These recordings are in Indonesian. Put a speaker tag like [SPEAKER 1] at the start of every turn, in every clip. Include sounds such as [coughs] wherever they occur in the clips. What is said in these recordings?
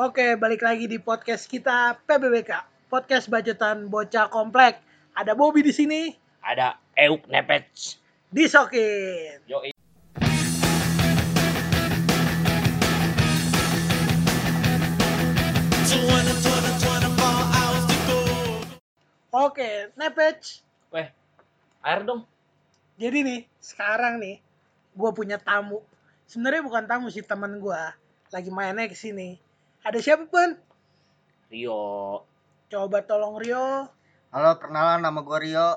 [SPEAKER 1] Oke, balik lagi di podcast kita PBBK, podcast bacotan bocah komplek. Ada Bobby di sini,
[SPEAKER 2] ada Euk Nepec.
[SPEAKER 1] disokin.
[SPEAKER 2] Yo,
[SPEAKER 1] Oke, Nepech.
[SPEAKER 2] weh, air dong.
[SPEAKER 1] Jadi nih, sekarang nih, gue punya tamu. Sebenarnya bukan tamu sih, teman gue. Lagi mainnya ke sini. Ada siapa, Pun?
[SPEAKER 2] Rio.
[SPEAKER 1] Coba tolong Rio.
[SPEAKER 3] Halo, perkenalan nama gue Rio.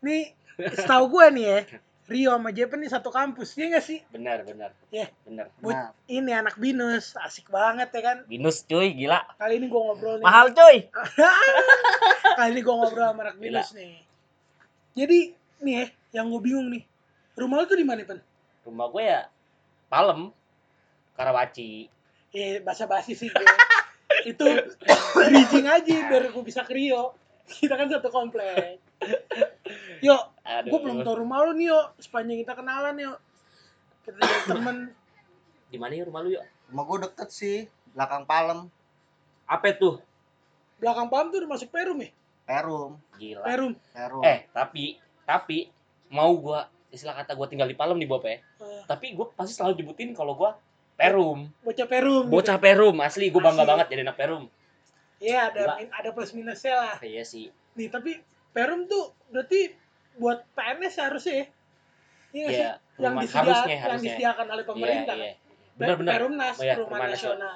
[SPEAKER 1] Nih, setahu gue nih ya, Rio sama Jepen nih satu kampus, iya gak sih?
[SPEAKER 2] Benar, benar.
[SPEAKER 1] Iya.
[SPEAKER 2] Benar.
[SPEAKER 1] Bu-
[SPEAKER 3] Nah,
[SPEAKER 1] Ini anak binus, asik banget ya kan?
[SPEAKER 2] Binus cuy, gila.
[SPEAKER 1] Kali ini gue ngobrol nih.
[SPEAKER 2] Mahal cuy. [laughs]
[SPEAKER 1] Kali ini gue ngobrol sama anak binus nih. Jadi, nih ya, yang gue bingung nih. Rumah lu tuh di mana, Pen?
[SPEAKER 2] Rumah gue ya Palem. Karawaci.
[SPEAKER 1] Eh, bahasa basi sih gue. [laughs] Itu bridging aja biar gue bisa ke Rio. Kita kan satu komplek. Yuk,
[SPEAKER 2] Aduh.
[SPEAKER 1] gue belum tau rumah lu nih, yuk. Sepanjang kita kenalan, yuk. Kita jadi temen.
[SPEAKER 2] Di mana ya rumah lu yuk?
[SPEAKER 3] rumah gue deket sih, belakang Palem,
[SPEAKER 2] Apa tuh?
[SPEAKER 1] Belakang pam tuh udah masuk Perum ya?
[SPEAKER 3] Perum,
[SPEAKER 2] Gila.
[SPEAKER 1] Perum.
[SPEAKER 3] Perum.
[SPEAKER 2] Eh, tapi tapi mau gua istilah kata gua tinggal di Palem nih, Bob ya.
[SPEAKER 1] Eh,
[SPEAKER 2] Tapi gua pasti selalu nyebutin kalau gua Perum.
[SPEAKER 1] bocah Perum.
[SPEAKER 2] Bocah Perum, asli gua bangga
[SPEAKER 1] Asli.
[SPEAKER 2] banget jadi anak Perum.
[SPEAKER 1] Iya, ada min- ada plus minusnya lah.
[SPEAKER 2] Iya sih.
[SPEAKER 1] Nih, tapi Perum tuh berarti buat PNS harusnya ya? Iya nggak sih?
[SPEAKER 2] Iya,
[SPEAKER 1] yang,
[SPEAKER 2] rumah-
[SPEAKER 1] disedia-
[SPEAKER 2] harusnya
[SPEAKER 1] yang
[SPEAKER 2] harusnya.
[SPEAKER 1] disediakan oleh
[SPEAKER 2] Iya,
[SPEAKER 1] pemerintah.
[SPEAKER 2] iya.
[SPEAKER 1] kan?
[SPEAKER 2] Benar benar.
[SPEAKER 1] Perumnas,
[SPEAKER 2] Oh iya,
[SPEAKER 1] Perumahan
[SPEAKER 2] Perumahan
[SPEAKER 1] Nasional.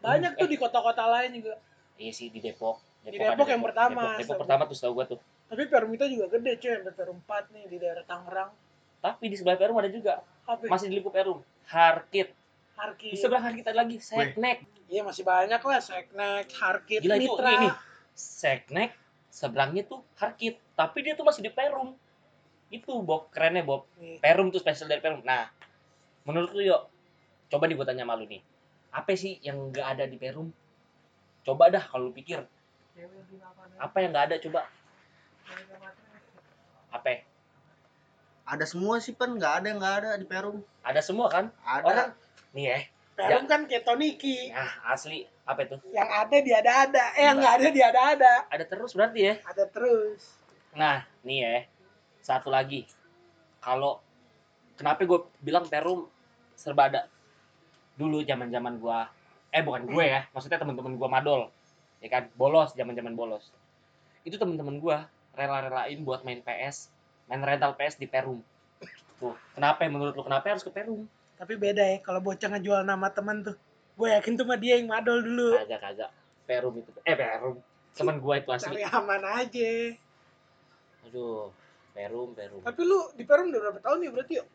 [SPEAKER 1] Banyak tuh di kota-kota lain juga.
[SPEAKER 2] Iya sih di Depok.
[SPEAKER 1] Di
[SPEAKER 2] ada
[SPEAKER 1] Depok yang pertama,
[SPEAKER 2] Depok, Depok pertama tuh setahu gua tuh.
[SPEAKER 1] Tapi Perum itu juga gede cuy, sampai Perum 4 nih di daerah Tangerang.
[SPEAKER 2] Tapi di sebelah Perum ada juga.
[SPEAKER 1] Apa? ya?
[SPEAKER 2] Masih di lingkup Perum. Harkit.
[SPEAKER 1] Harkit.
[SPEAKER 2] Di sebelah Harkit ada lagi Seknek.
[SPEAKER 1] Iya masih banyak lah, Seknek, Harkit,
[SPEAKER 2] Gila itu
[SPEAKER 1] Mitra.
[SPEAKER 2] ini, nih. Seknek seberangnya tuh Harkit. Tapi dia tuh masih di Perum. Itu Bob, kerennya Bob.
[SPEAKER 1] Nih,
[SPEAKER 2] Perum tuh spesial dari Perum. Nah, menurut lu yuk, coba nih gua tanya sama lu nih. Apa sih yang nggak ada di Perum? Coba dah kalau lu pikir. Apa yang nggak ada coba? Apa?
[SPEAKER 3] Ada semua sih pen, nggak ada yang nggak ada di Perum.
[SPEAKER 2] Ada semua kan?
[SPEAKER 3] Ada.
[SPEAKER 2] Orang nih ya.
[SPEAKER 1] Perum kan kayak Toniki.
[SPEAKER 2] Nah, asli apa itu?
[SPEAKER 1] Yang ada di ada-ada. Eh, yang nggak ada di ada-ada.
[SPEAKER 2] Ada terus berarti ya.
[SPEAKER 1] Ada terus.
[SPEAKER 2] Nah, nih ya. Satu lagi. Kalau kenapa gue bilang Perum serba ada? Dulu zaman-zaman gua eh bukan gue ya, maksudnya teman-teman gua madol. Ya kan, bolos, zaman-zaman bolos. Itu teman-teman gua rela-relain buat main PS, main rental PS di Perum. Tuh, kenapa ya menurut lu kenapa harus ke Perum?
[SPEAKER 1] Tapi beda ya, kalau bocah ngejual nama teman tuh. Gue yakin tuh mah dia yang madol dulu.
[SPEAKER 2] Kagak kagak. Perum itu. Eh, Perum. Teman gua itu asli.
[SPEAKER 1] Cari aman aja.
[SPEAKER 2] Aduh, Perum, Perum.
[SPEAKER 1] Tapi lu di Perum udah berapa tahun ya berarti yuk?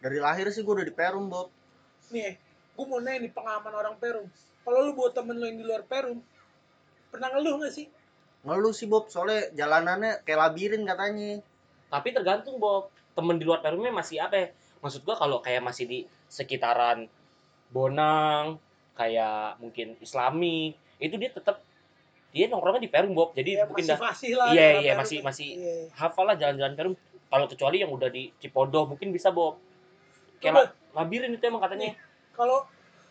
[SPEAKER 3] Dari lahir sih gue udah di Perum, Bob.
[SPEAKER 1] Nih, gue mau nanya nih pengalaman orang Perum. Kalau lu bawa temen lu yang di luar Perum, pernah ngeluh gak sih?
[SPEAKER 3] Ngeluh sih, Bob, soalnya jalanannya kayak labirin katanya.
[SPEAKER 2] Tapi tergantung Bob temen di luar Perumnya masih apa ya maksud gua kalau kayak masih di sekitaran Bonang kayak mungkin Islami itu dia tetap dia nongkrongnya di Perum Bob jadi
[SPEAKER 1] Ya,
[SPEAKER 2] mungkin
[SPEAKER 1] masih
[SPEAKER 2] dah
[SPEAKER 1] lah.
[SPEAKER 2] Iya, iya,
[SPEAKER 1] Perum.
[SPEAKER 2] masih- masih-
[SPEAKER 1] Iya.
[SPEAKER 2] hafal lah jalan-jalan Perum kalau kecuali yang udah di Cipondo mungkin bisa Bob kayak la- labirin itu emang katanya
[SPEAKER 1] Kalau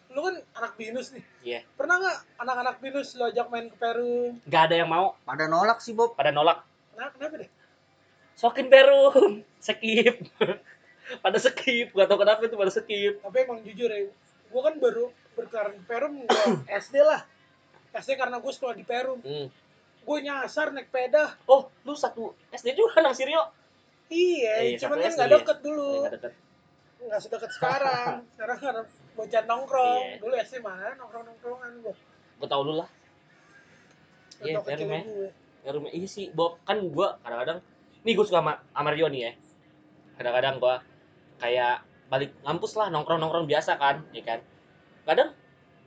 [SPEAKER 1] lu kan anak binus nih.
[SPEAKER 2] Iya.
[SPEAKER 1] Pernah nggak anak-anak binus lu ajak main ke Perum?
[SPEAKER 2] nggak ada yang mau
[SPEAKER 3] Pada nolak sih, Bob.
[SPEAKER 2] pada nolak
[SPEAKER 1] Kenapa, kenapa deh?
[SPEAKER 2] Sokin Perum [laughs] skip pada skip gak tau kenapa itu pada skip
[SPEAKER 1] Tapi emang jujur ya, gue kan baru berkarir di Perum [coughs] SD lah. SD karena gue sekolah di Perum.
[SPEAKER 2] hmm.
[SPEAKER 1] Gue nyasar naik peda.
[SPEAKER 2] oh lu satu SD juga nang Sirio
[SPEAKER 1] Iya,
[SPEAKER 2] Iya,
[SPEAKER 1] cuman kan
[SPEAKER 2] SD
[SPEAKER 1] nggak
[SPEAKER 2] ya.
[SPEAKER 1] deket dulu.
[SPEAKER 2] nggak deket
[SPEAKER 1] Nggak sedekat sekarang. [laughs] sekarang karena bocah nongkrong.
[SPEAKER 2] Iya.
[SPEAKER 1] Dulu SD mana nongkrong-nongkrongan gue.
[SPEAKER 2] gue tau lu lah Iya, Perum ya. ya rumah iya sih Bob kan gue kadang-kadang nih gue suka sama, sama Rio nih ya. Kadang-kadang gue kayak balik ngampus lah nongkrong-nongkrong biasa kan ya kan. Kadang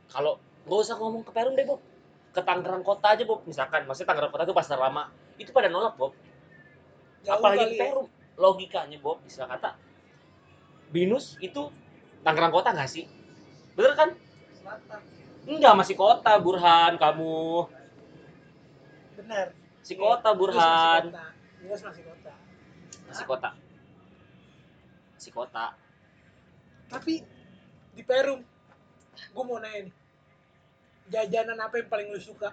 [SPEAKER 2] kalau gak usah ngomong ke Perum deh Bob. Ke Tangerang kota aja Bob. Misalkan maksudnya Tangerang kota itu pasar lama. Itu pada nolak Bob.
[SPEAKER 1] Jauh
[SPEAKER 2] apalagi ke
[SPEAKER 1] ya.
[SPEAKER 2] Perum. Logikanya Bob istilah kata binus itu Tangerang kota gak sih? Bener kan?
[SPEAKER 1] Selatan.
[SPEAKER 2] enggak masih kota Burhan kamu.
[SPEAKER 1] Benar.
[SPEAKER 2] si kota
[SPEAKER 1] Binus
[SPEAKER 2] Burhan.
[SPEAKER 1] kota. Binus masih kota.
[SPEAKER 2] si kota si kota
[SPEAKER 1] Tapi di Perum, gue mau nanya nih. jajanan apa yang paling lu suka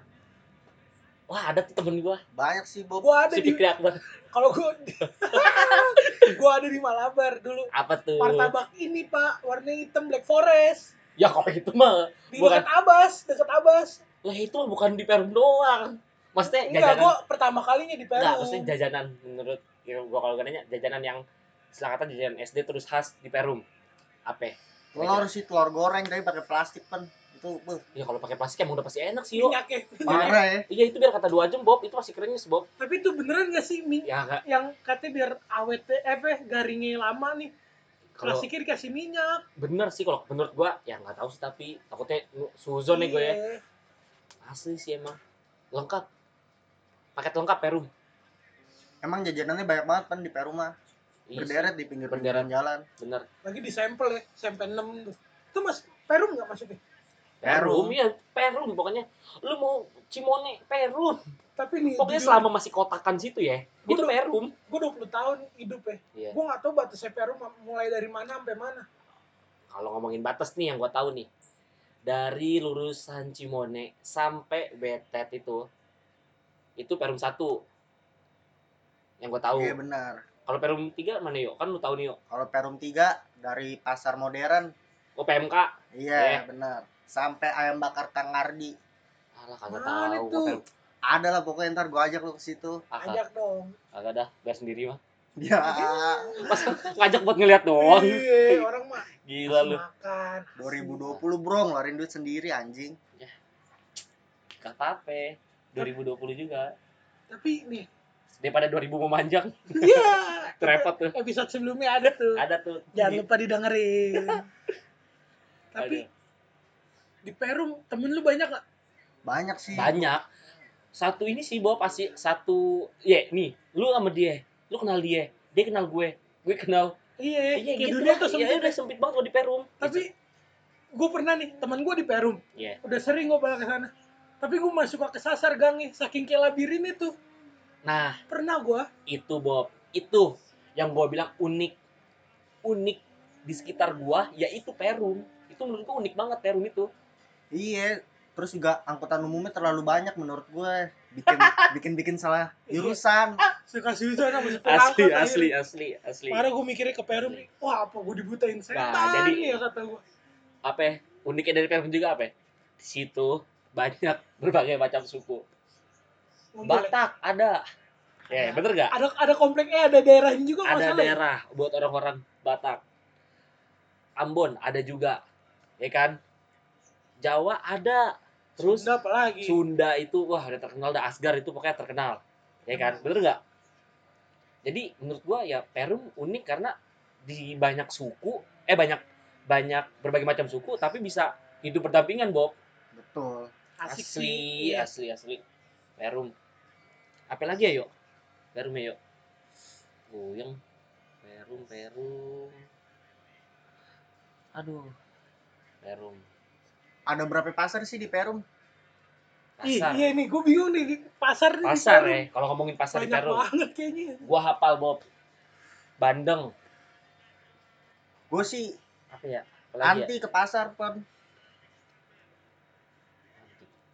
[SPEAKER 2] Wah, ada tuh temen gua,
[SPEAKER 3] Banyak sih Bob.
[SPEAKER 1] gua ada
[SPEAKER 2] si
[SPEAKER 1] di kalau gua [laughs] gua ada di Malabar dulu
[SPEAKER 2] Apa tuh?
[SPEAKER 1] martabak ini pak warna hitam black forest
[SPEAKER 2] Ya kopi itu mah.
[SPEAKER 1] di
[SPEAKER 2] Bukan.
[SPEAKER 1] dekat Abas dekat Abas
[SPEAKER 2] Lah itu mah bukan di Perum doang. Maksudnya
[SPEAKER 1] enggak
[SPEAKER 2] jajanan.
[SPEAKER 1] gua pertama kalinya di
[SPEAKER 2] Enggak,
[SPEAKER 1] Perum
[SPEAKER 2] maksudnya jajanan menurut ya, gua kalau gak nanya jajanan yang kata jajanan SD terus khas di Perum. Apa?
[SPEAKER 3] Telur sih telur goreng tapi pakai plastik kan. Itu beuh,
[SPEAKER 2] Ya kalau pakai plastik emang udah pasti enak sih, yo.
[SPEAKER 1] minyak ya
[SPEAKER 3] parah ya.
[SPEAKER 2] Iya itu biar kata dua jam Bob, itu masih kerennya Bob.
[SPEAKER 1] tapi itu beneran gak sih minyak
[SPEAKER 2] Ya enggak
[SPEAKER 1] yang katanya biar awet eh apa garingnya lama nih
[SPEAKER 2] kalau
[SPEAKER 1] plastiknya dikasih minyak
[SPEAKER 2] bener sih kalau menurut gua ya nggak tahu sih tapi takutnya suzon nih gue ya.
[SPEAKER 1] Iya.
[SPEAKER 2] Asli sih emang. Lengkap. Paket lengkap Perum.
[SPEAKER 3] Emang jajanannya banyak banget kan di Perumah.
[SPEAKER 2] Iya sih,
[SPEAKER 3] Berderet di pinggir
[SPEAKER 2] Berderet.
[SPEAKER 3] pinggir jalan.
[SPEAKER 2] Bener.
[SPEAKER 1] lagi di sampel ya sampel 6 tuh itu mas Perum nggak masuknya
[SPEAKER 2] Perum,
[SPEAKER 3] Perum.
[SPEAKER 2] ya Perum pokoknya. Lu mau Cimone Perum.
[SPEAKER 1] tapi nih
[SPEAKER 2] Pokoknya
[SPEAKER 1] jujur,
[SPEAKER 2] selama masih kotakan situ ya,
[SPEAKER 1] Gua
[SPEAKER 2] itu Perum.
[SPEAKER 1] gue 20 tahun hidup ya
[SPEAKER 2] Iya.
[SPEAKER 1] gue nggak tahu batasnya Perum mulai dari mana sampai mana
[SPEAKER 2] Kalau ngomongin batas nih yang gua tahu nih. Dari lulusan Cimone sampai Betet itu itu Perum 1. Yang gua tahu.
[SPEAKER 3] Iya benar.
[SPEAKER 2] Kalau Perum 3 mana yuk? Kan lu tahu nih yuk.
[SPEAKER 3] Kalau Perum 3 dari pasar modern,
[SPEAKER 2] Oh PMK.
[SPEAKER 3] iya
[SPEAKER 2] Eh.
[SPEAKER 3] benar. Sampai ayam bakar Kang Ardi.
[SPEAKER 2] Alah kagak tahu. Perum.
[SPEAKER 3] Ada lah pokoknya ntar gua ajak lu ke situ.
[SPEAKER 1] Ajak dong
[SPEAKER 2] kagak dah, biar sendiri mah.
[SPEAKER 3] Ya, [laughs]
[SPEAKER 2] Pas ngajak buat ngeliat doang.
[SPEAKER 1] iya orang mah
[SPEAKER 2] Gila lu.
[SPEAKER 1] makan
[SPEAKER 3] 2020 bro ngeluarin duit sendiri anjing.
[SPEAKER 2] Gak apa-apa. 2020 juga.
[SPEAKER 1] tapi nih
[SPEAKER 2] Daripada 2000 memanjang,
[SPEAKER 1] iya [laughs]
[SPEAKER 2] repot tuh.
[SPEAKER 1] episode sebelumnya ada tuh
[SPEAKER 2] Ada tuh.
[SPEAKER 1] jangan lupa didengerin [laughs] tapi
[SPEAKER 2] Aduh.
[SPEAKER 1] di Perum temen lu banyak gak?
[SPEAKER 3] Banyak sih.
[SPEAKER 2] banyak. Satu ini sih Bob pasti satu ya nih, lu sama dia, lu kenal dia, dia kenal gue, gue kenal.
[SPEAKER 1] iya
[SPEAKER 2] Iya gitu
[SPEAKER 1] dunia
[SPEAKER 2] lah.
[SPEAKER 1] tuh
[SPEAKER 2] Iya
[SPEAKER 1] sempit
[SPEAKER 2] udah sempit banget kalau di Perum.
[SPEAKER 1] tapi gue pernah nih teman gue di Perum
[SPEAKER 2] Iya.
[SPEAKER 1] udah sering gue balik ke sana tapi gue masih suka kesasar gangnya saking kayak labirin itu
[SPEAKER 2] Nah,
[SPEAKER 1] pernah gue
[SPEAKER 2] itu Bob, itu yang gua bilang unik. Unik di sekitar gua yaitu Perum. Itu menurut gua unik banget Perum itu.
[SPEAKER 3] Iya. Terus juga angkutan umumnya terlalu banyak menurut gue. Bikin [laughs] bikin bikin salah jurusan.
[SPEAKER 1] suka sama supir
[SPEAKER 2] Asli,
[SPEAKER 1] angkot,
[SPEAKER 2] asli,
[SPEAKER 1] akhirnya.
[SPEAKER 2] asli, asli.
[SPEAKER 1] Parah gue mikirnya ke Perum nih, wah apa gue dibutain setan
[SPEAKER 2] Nah, jadi-
[SPEAKER 1] ya kata gue.
[SPEAKER 2] Apa ya? Uniknya dari Perum juga apa ya? Di situ banyak berbagai macam suku. Batak ada. Ya, bener gak?
[SPEAKER 1] Ada ada kompleknya, ada daerahnya juga
[SPEAKER 2] Ada
[SPEAKER 1] salah ya?
[SPEAKER 2] daerah buat orang-orang Batak. Ambon ada juga. Ya kan? Jawa ada. Terus
[SPEAKER 1] Sunda apa lagi?
[SPEAKER 2] Sunda itu wah udah terkenal dah Asgar itu pokoknya terkenal. Ya kan? Bener nggak? Jadi menurut gua ya Perum unik karena di banyak suku, eh banyak banyak berbagai macam suku tapi bisa hidup berdampingan, Bob.
[SPEAKER 3] Betul.
[SPEAKER 1] Asik
[SPEAKER 2] asli,
[SPEAKER 1] sih. Iya.
[SPEAKER 2] asli, asli. Perum. Apa lagi ya, yuk? Perum ya, yuk. Goyang. Perum, Perum. Aduh. Perum.
[SPEAKER 3] Ada berapa pasar sih di Perum?
[SPEAKER 1] Ih,
[SPEAKER 2] Pasar.
[SPEAKER 1] iya nih, gue bingung nih di pasar nih. di
[SPEAKER 2] Pasar
[SPEAKER 1] Perum.
[SPEAKER 2] ya. Kalau ngomongin pasar di
[SPEAKER 1] Banyak
[SPEAKER 2] Perum.
[SPEAKER 1] banget kayaknya.
[SPEAKER 2] Gua hafal, Bob. Bandeng.
[SPEAKER 3] Gue sih
[SPEAKER 2] Apa ya? Apalagi ya?
[SPEAKER 3] anti ke pasar pun.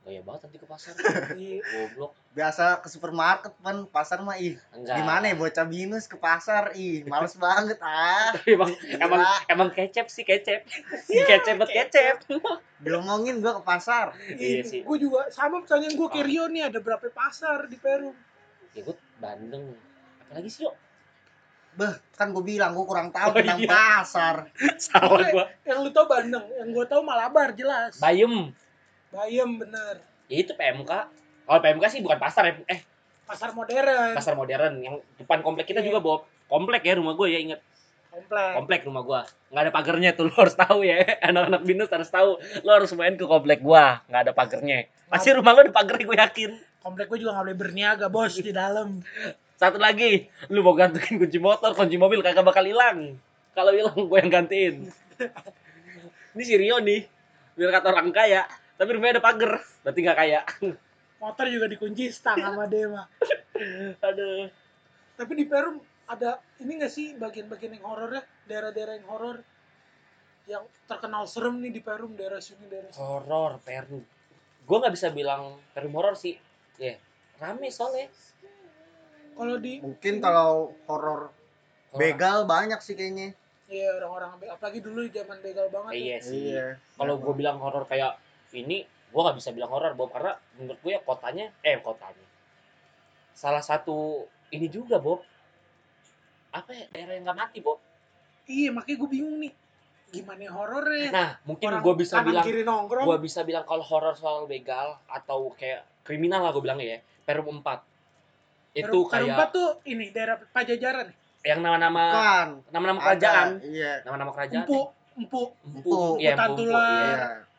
[SPEAKER 2] Gaya banget nanti ke pasar. [laughs]
[SPEAKER 1] Iya.
[SPEAKER 2] Goblok.
[SPEAKER 3] Biasa ke supermarket pun pasar mah ih
[SPEAKER 2] Enggak.
[SPEAKER 3] gimana ya bocah binus ke pasar ih males [laughs] banget ah
[SPEAKER 2] Tapi emang,
[SPEAKER 3] Gila.
[SPEAKER 2] emang, emang kecep sih, kecep. [laughs] kecep buat kecep.
[SPEAKER 3] diomongin gua ke pasar
[SPEAKER 2] Iya sih.
[SPEAKER 1] Gue juga sama pertanyaan gue ke Rio nih ada berapa pasar di Perum?
[SPEAKER 2] Ya gue Bandeng. Apalagi sih, yuk?
[SPEAKER 3] beh kan gue bilang gue kurang tahu
[SPEAKER 2] Oh,
[SPEAKER 3] tentang
[SPEAKER 2] iya.
[SPEAKER 3] pasar
[SPEAKER 2] Salah gua.
[SPEAKER 1] Yang lu tau Bandeng, yang gue tau Malabar jelas.
[SPEAKER 2] Bayem.
[SPEAKER 1] Bayem bener.
[SPEAKER 2] Ya itu PMK. Kalau PMK sih bukan pasar ya. Eh,
[SPEAKER 1] Pasar modern.
[SPEAKER 2] pasar modern. Yang depan komplek kita
[SPEAKER 1] Iya.
[SPEAKER 2] juga, Bob. Komplek ya rumah gue ya, inget.
[SPEAKER 1] Komplek.
[SPEAKER 2] Komplek rumah gua. Nggak ada pagernya tuh, [laughs] lo harus tahu ya. Anak-anak binus harus tahu. Lo harus main ke komplek gua. Nggak ada pagernya. Pasti rumah lo ada pagernya gue yakin.
[SPEAKER 1] Komplek gue juga gak boleh berniaga bos di dalam.
[SPEAKER 2] Satu lagi, lu mau gantiin kunci motor, kunci mobil kagak bakal hilang. Kalau hilang gue yang gantiin. [laughs] Ini si Rio nih, biar kata orang kaya, tapi rumahnya ada pagar, berarti nggak kaya. [laughs]
[SPEAKER 1] Motor juga dikunci stang sama dia mah.
[SPEAKER 2] Aduh.
[SPEAKER 1] Tapi di Perum ada ini gak sih bagian-bagian yang horor ya? Daerah-daerah yang horor yang terkenal serem nih di Perum daerah sini daerah sini.
[SPEAKER 2] Horor Peru. gue nggak bisa bilang film horor sih ya rame soalnya
[SPEAKER 1] Kalau di
[SPEAKER 3] Mungkin kalau horor begal banyak sih kayaknya.
[SPEAKER 1] Iya orang-orang apalagi dulu zaman begal banget.
[SPEAKER 2] Iya sih
[SPEAKER 3] Iya.
[SPEAKER 2] kalau gue bilang horor kayak ini gue nggak bisa bilang horor Bob karena menurut gue ya kotanya eh kotanya salah satu ini juga Bob apa ya daerah yang nggak mati Bob
[SPEAKER 1] Iya, makanya gue bingung nih. Gimana horornya?
[SPEAKER 2] nah mungkin gue bisa bilang gue bisa bilang kalau horor soal begal atau kayak kriminal lah gue bilang ya Perum 4 itu
[SPEAKER 1] Perum- Perum
[SPEAKER 2] kayak
[SPEAKER 1] empat tuh ini daerah Pajajaran.
[SPEAKER 2] yang nama-nama nama-nama kerajaan
[SPEAKER 3] Iya.
[SPEAKER 2] nama-nama kerajaan
[SPEAKER 1] Empu, empu,
[SPEAKER 2] Empu,
[SPEAKER 3] Empu,
[SPEAKER 2] iya, Empu. Empu.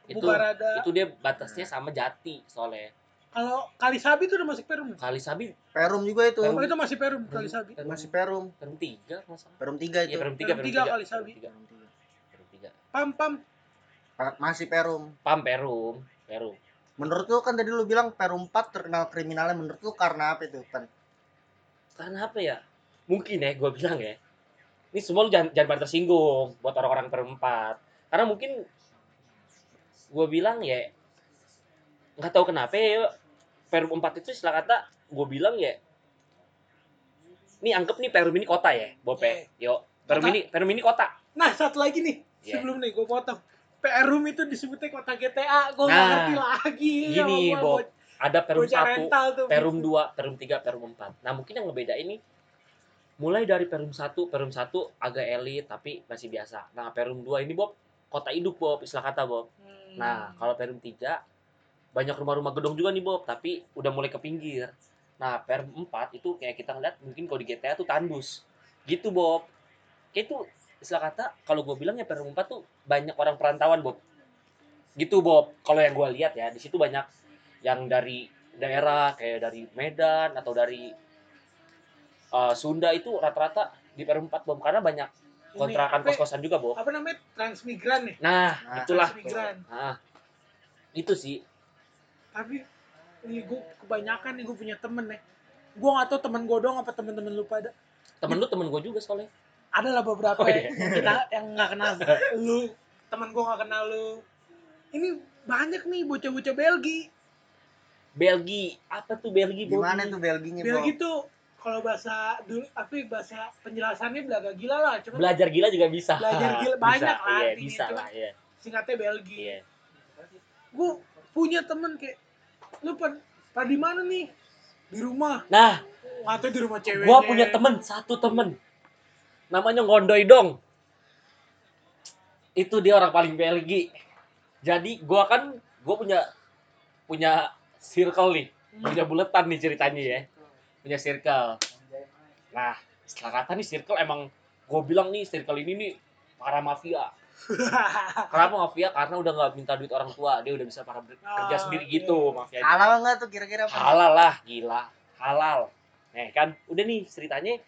[SPEAKER 2] Itu
[SPEAKER 1] Bubarada.
[SPEAKER 2] itu dia batasnya sama Jati soalnya
[SPEAKER 1] Kalau Kali Sabi tuh udah masuk Perum.
[SPEAKER 2] kali sabi
[SPEAKER 3] Perum juga itu.
[SPEAKER 1] Oh, itu masih Perum Kali Sabi.
[SPEAKER 3] Masih Perum.
[SPEAKER 2] Perum tiga masalah
[SPEAKER 3] Perum 3
[SPEAKER 2] iya
[SPEAKER 3] itu.
[SPEAKER 2] Perum tiga
[SPEAKER 1] Perum
[SPEAKER 2] Perum
[SPEAKER 1] tiga
[SPEAKER 2] tiga
[SPEAKER 1] kali sabi.
[SPEAKER 2] Perum tiga.
[SPEAKER 3] Perum tiga.
[SPEAKER 2] Perum tiga
[SPEAKER 1] Pam pam.
[SPEAKER 3] Pa- Masih Perum.
[SPEAKER 2] Pam Perum Perum
[SPEAKER 3] Menurut lu kan tadi lu bilang Perum 4 terkenal kriminalnya menurut lu karena apa itu, Pan?
[SPEAKER 2] karena apa ya mungkin ya gue bilang ya ini semua lu jangan jangan pada tersinggung buat orang-orang perempat karena mungkin gue bilang ya nggak tahu kenapa ya Perum 4 itu istilah kata gue bilang ya ini anggap nih Perum ini kota ya Bob ya yo Perum
[SPEAKER 1] Kota.
[SPEAKER 2] ini Perum ini kota
[SPEAKER 1] Nah, satu lagi nih.
[SPEAKER 2] Iya.
[SPEAKER 1] Sebelum nih gue potong. Perum itu disebutnya kota GTA. Gue
[SPEAKER 2] Nah,
[SPEAKER 1] ngerti lagi.
[SPEAKER 2] gini,
[SPEAKER 1] sama gua,
[SPEAKER 2] Bob.
[SPEAKER 1] bo-
[SPEAKER 2] ada Perum
[SPEAKER 1] bocah
[SPEAKER 2] 1
[SPEAKER 1] rental tuh.
[SPEAKER 2] Perum 2, Perum 3, Perum 4. Nah, mungkin yang ngebeda ini mulai dari Perum 1, Perum 1 agak elit tapi masih biasa. Nah, Perum 2 ini Bob, kota induk Bob, istilah kata Bob.
[SPEAKER 1] Hmm.
[SPEAKER 2] Nah, kalau Perum 3 banyak rumah-rumah gedung juga nih Bob, tapi udah mulai ke pinggir. Nah, Perum 4 itu kayak kita ngeliat mungkin kalau di GTA tuh tandus. Gitu Bob. Kayak itu istilah kata kalau gue bilang ya Perum 4 tuh banyak orang perantauan Bob. Gitu Bob. Kalau yang gue lihat ya, di situ banyak yang dari daerah kayak dari Medan atau dari uh, Sunda itu rata-rata di Perum 4 Bob karena banyak kontrakan
[SPEAKER 1] apa-
[SPEAKER 2] kos-kosan juga Bob.
[SPEAKER 1] Apa namanya? Transmigran nih.
[SPEAKER 2] Nah,
[SPEAKER 3] Nah,
[SPEAKER 2] itulah.
[SPEAKER 1] Transmigran.
[SPEAKER 2] Nah, itu sih.
[SPEAKER 1] Tapi ini gue kebanyakan nih gue punya temen nih. Gue gak tau temen gue doang apa temen-temen lu pada.
[SPEAKER 2] Temen lu temen gue juga soalnya.
[SPEAKER 1] Ada lah beberapa
[SPEAKER 2] Oh, iya.
[SPEAKER 1] yang kita yang nggak kenal [laughs] lu. Temen gue gak kenal lu. Ini banyak nih bocah-bocah Belgi.
[SPEAKER 2] Belgi, apa tuh Belgi? Bobby?
[SPEAKER 3] Gimana tuh Belginya?
[SPEAKER 1] Belgi tuh kalau bahasa dulu ya, bahasa penjelasannya belaga gila lah. Cuma
[SPEAKER 2] Belajar gila juga bisa.
[SPEAKER 1] Belajar gila,
[SPEAKER 2] Bisa,
[SPEAKER 1] banyak lah
[SPEAKER 2] Iya, bisa
[SPEAKER 1] itu.
[SPEAKER 2] lah, iya.
[SPEAKER 1] singkatnya Belgi.
[SPEAKER 2] Iya.
[SPEAKER 1] Gue punya temen kayak lu pada, pada di mana nih? Di rumah.
[SPEAKER 2] Nah,
[SPEAKER 1] Atau di rumah ceweknya.
[SPEAKER 2] gua punya temen, satu temen. Namanya Ngondoy Dong. Itu dia orang paling Belgi. Jadi gua kan gua punya punya circle nih,
[SPEAKER 1] Hmm.
[SPEAKER 2] punya buletan nih ceritanya ya. Punya circle. Nah, setelah kata nih circle emang gue bilang nih circle ini nih para mafia. [laughs] Kenapa mafia? Karena udah nggak minta duit orang tua, dia udah bisa para ber- kerja
[SPEAKER 1] Ah,
[SPEAKER 2] sendiri
[SPEAKER 1] iya.
[SPEAKER 2] gitu mafia.
[SPEAKER 3] Halal nggak tuh kira-kira apa?
[SPEAKER 2] Halal lah, gila. Halal. Nih kan, udah nih ceritanya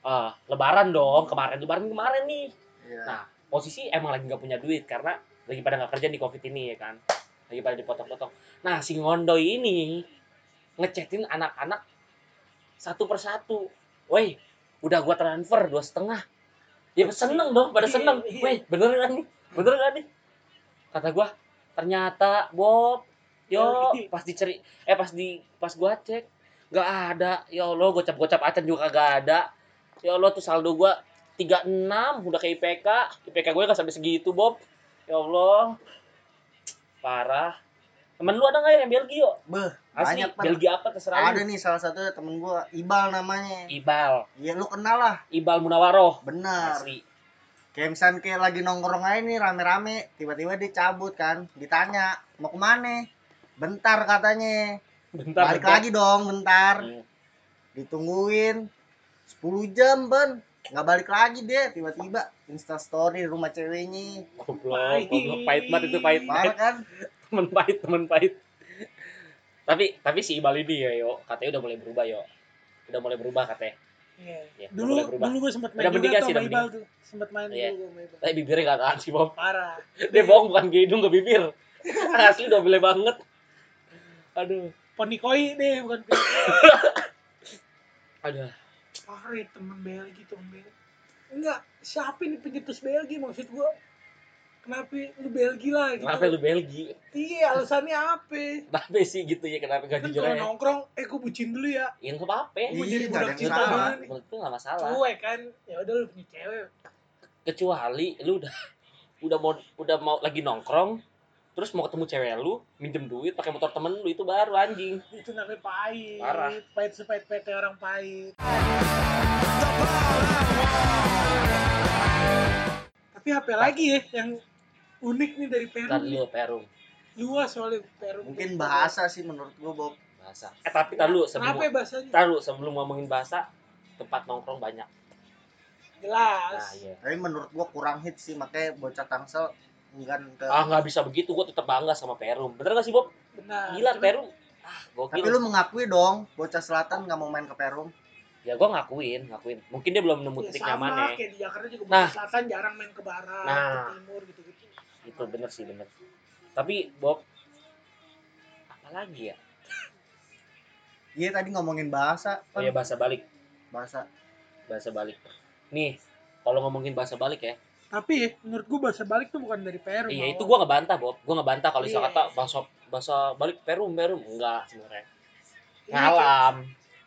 [SPEAKER 2] eh, lebaran dong, kemarin lebaran kemarin nih.
[SPEAKER 3] Iya.
[SPEAKER 2] Nah, posisi emang lagi nggak punya duit karena lagi pada nggak kerja di covid ini ya kan. Lagi pada dipotong-potong. Nah, si Ngondoy ini ngechatin anak-anak satu persatu. Woi, udah gua transfer dua setengah. Ya seneng dong, pada
[SPEAKER 1] Iya,
[SPEAKER 2] seneng.
[SPEAKER 1] iya.
[SPEAKER 2] Woi, bener kan nih? Bener kan nih? Kata gua, ternyata Bob, yo
[SPEAKER 1] Iya.
[SPEAKER 2] pas diceri, eh pas di pas gua cek nggak ada. Ya Allah, gocap-gocap acan juga kagak ada. Ya Allah tuh saldo gua 36 udah kayak IPK. IPK gue gak sampai segitu, Bob. Ya Allah. Parah. Temen lu ada nggak yang Belgia, yuk?
[SPEAKER 3] Beh,
[SPEAKER 2] Asli,
[SPEAKER 3] banyak.
[SPEAKER 2] Belgia apa terserah
[SPEAKER 3] Ada
[SPEAKER 2] lu.
[SPEAKER 3] nih salah satu temen gua, Ibal namanya.
[SPEAKER 2] Ibal.
[SPEAKER 3] Iya lu kenal lah,
[SPEAKER 2] Ibal Munawaroh.
[SPEAKER 3] benar.
[SPEAKER 2] Asli.
[SPEAKER 3] Kayak misalnya kayak lagi nongkrong aja nih rame-rame, tiba-tiba dia cabut kan, ditanya mau ke mana? Bentar katanya,
[SPEAKER 2] Bentar,
[SPEAKER 3] balik
[SPEAKER 2] bentar.
[SPEAKER 3] lagi dong bentar.
[SPEAKER 2] Hmm.
[SPEAKER 3] Ditungguin 10 jam ban, nggak balik lagi deh, tiba-tiba Insta story rumah ceweknya,
[SPEAKER 2] Goblok, goblok. Pahit banget itu, pahit. pahit.
[SPEAKER 3] kan?
[SPEAKER 2] Temen pahit, temen pahit. tapi tapi si Ibal ini ya, yo, katanya udah mulai berubah, yo. Udah mulai berubah katanya.
[SPEAKER 1] Iya.
[SPEAKER 2] Iya, udah
[SPEAKER 1] Dulu
[SPEAKER 2] mulai berubah.
[SPEAKER 1] dulu gue sempat main
[SPEAKER 2] Udah
[SPEAKER 1] tuh
[SPEAKER 2] sih,
[SPEAKER 1] sama Ibal tuh. Sempat main
[SPEAKER 2] Iya.
[SPEAKER 1] dulu gue sama Ibal.
[SPEAKER 2] Tapi bibirnya gak tahan sih, Bob.
[SPEAKER 1] Parah.
[SPEAKER 2] Dia bohong bukan ke hidung, ke bibir. [laughs] Asli udah boleh banget. Aduh.
[SPEAKER 1] Poni koi deh bukan [laughs]
[SPEAKER 2] Aduh.
[SPEAKER 1] Parah ya, temen Belgi temen Belgi. Enggak, siapa nih pencetus Belgi maksud gua? Kenapa lu Belgi lah gitu?
[SPEAKER 2] Kenapa lu Belgi?
[SPEAKER 1] Iya alasannya apa?
[SPEAKER 2] Kenapa sih gitu ya? Kenapa gak jujur
[SPEAKER 1] kalau
[SPEAKER 2] aja
[SPEAKER 1] nongkrong eh gue bucin dulu ya.
[SPEAKER 2] Ya nggak apa-apa.
[SPEAKER 1] Gue
[SPEAKER 3] Iya,
[SPEAKER 1] jadi
[SPEAKER 3] nggak
[SPEAKER 1] budak
[SPEAKER 3] ada yang
[SPEAKER 1] cinta
[SPEAKER 2] menurut gue nggak masalah.
[SPEAKER 1] Cuek kan? Ya udah lu punya cewek.
[SPEAKER 2] Kecuali lu udah udah mau udah mau lagi nongkrong terus mau ketemu cewek lu minjem duit pakai motor temen lu itu baru anjing.
[SPEAKER 1] Itu namanya pahit.
[SPEAKER 2] Parah.
[SPEAKER 1] pahit sepahit pahit orang pahit. Tapi apa lagi ya yang unik nih dari Peru. Nih?
[SPEAKER 2] lu Perum
[SPEAKER 1] luas soalnya Peru.
[SPEAKER 3] Mungkin bahasa sih menurut gua, Bob.
[SPEAKER 2] bahasa. Eh tapi tar lu sebelum
[SPEAKER 1] kenapa ya bahasanya?
[SPEAKER 2] tar lu sebelum ngomongin bahasa tempat nongkrong banyak.
[SPEAKER 1] Jelas.
[SPEAKER 2] Nah iya.
[SPEAKER 3] Tapi menurut gua kurang hit sih, makanya bocah Tangsel enggan ke
[SPEAKER 2] ah nggak bisa begitu gua tetap bangga sama Perum bener gak sih Bob?
[SPEAKER 1] Benar.
[SPEAKER 2] Gila
[SPEAKER 1] Cuman
[SPEAKER 2] Perum ah
[SPEAKER 3] Tapi
[SPEAKER 2] gokil
[SPEAKER 3] lu mengakui dong, bocah selatan nggak mau main ke Perum.
[SPEAKER 2] ya gua ngakuin ngakuin. Mungkin dia belum nemu
[SPEAKER 1] ya
[SPEAKER 2] titik
[SPEAKER 1] sama
[SPEAKER 2] nyamannya
[SPEAKER 1] kayak di Jakarta juga
[SPEAKER 2] Nah.
[SPEAKER 1] nah. selatan jarang main ke barat
[SPEAKER 2] Nah.
[SPEAKER 1] ke timur gitu-gitu
[SPEAKER 2] itu bener sih bener. Tapi Bob apalagi ya?
[SPEAKER 3] Iya tadi ngomongin bahasa,
[SPEAKER 2] oh
[SPEAKER 3] kan
[SPEAKER 2] ya bahasa balik.
[SPEAKER 3] Bahasa.
[SPEAKER 2] bahasa balik. Nih kalau ngomongin bahasa balik ya.
[SPEAKER 1] Tapi menurut gua bahasa balik tuh bukan dari Peru
[SPEAKER 2] iya itu gua nggak bantah Bob. Gua nggak bantah kalau istilah
[SPEAKER 1] Iya.
[SPEAKER 2] kata bahasa bahasa balik Perum Perum. Enggak sebenarnya.
[SPEAKER 1] Iya,
[SPEAKER 2] ngalam.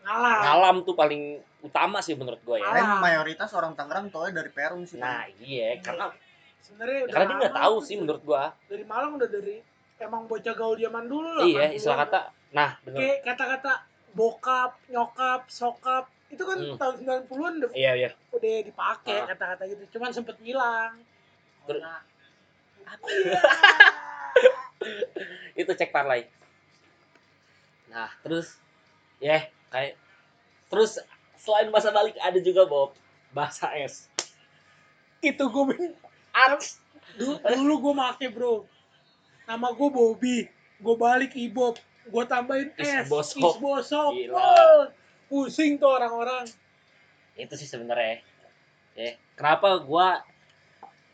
[SPEAKER 1] ngalam.
[SPEAKER 2] Ngalam tuh paling utama sih menurut gua ya.
[SPEAKER 1] Ngalam.
[SPEAKER 3] Mayoritas orang Tangerang tau dari Perum sih.
[SPEAKER 2] nah iya karena
[SPEAKER 1] sebenarnya udah
[SPEAKER 2] karena dia nggak tahu
[SPEAKER 1] tuh
[SPEAKER 2] sih
[SPEAKER 1] dari-
[SPEAKER 2] menurut gua.
[SPEAKER 1] Dari Malang udah dari emang bocah gaul zaman dulu lah
[SPEAKER 2] iya
[SPEAKER 1] kan,
[SPEAKER 2] istilah kata nah bener.
[SPEAKER 1] Kayak kata-kata bokap nyokap sokap itu kan
[SPEAKER 2] Hmm.
[SPEAKER 1] tahun 90-an udah,
[SPEAKER 2] iya iya.
[SPEAKER 1] udah dipakai
[SPEAKER 2] Ah.
[SPEAKER 1] kata-kata gitu. Cuman sempet ngilang
[SPEAKER 2] Ter-
[SPEAKER 1] Nah,
[SPEAKER 2] itu cek parlay. Nah terus ya kayak terus selain bahasa balik ada juga Bob bahasa es
[SPEAKER 1] itu gue
[SPEAKER 2] Ars
[SPEAKER 1] dulu, dulu gue make bro. Nama gue Bobby. Gue balik ibob. Gue tambahin S.
[SPEAKER 2] Isbosok.
[SPEAKER 1] Isbosok.
[SPEAKER 2] Gila.
[SPEAKER 1] Oh, pusing tuh orang-orang.
[SPEAKER 2] Itu sih sebenarnya. Ya kenapa gua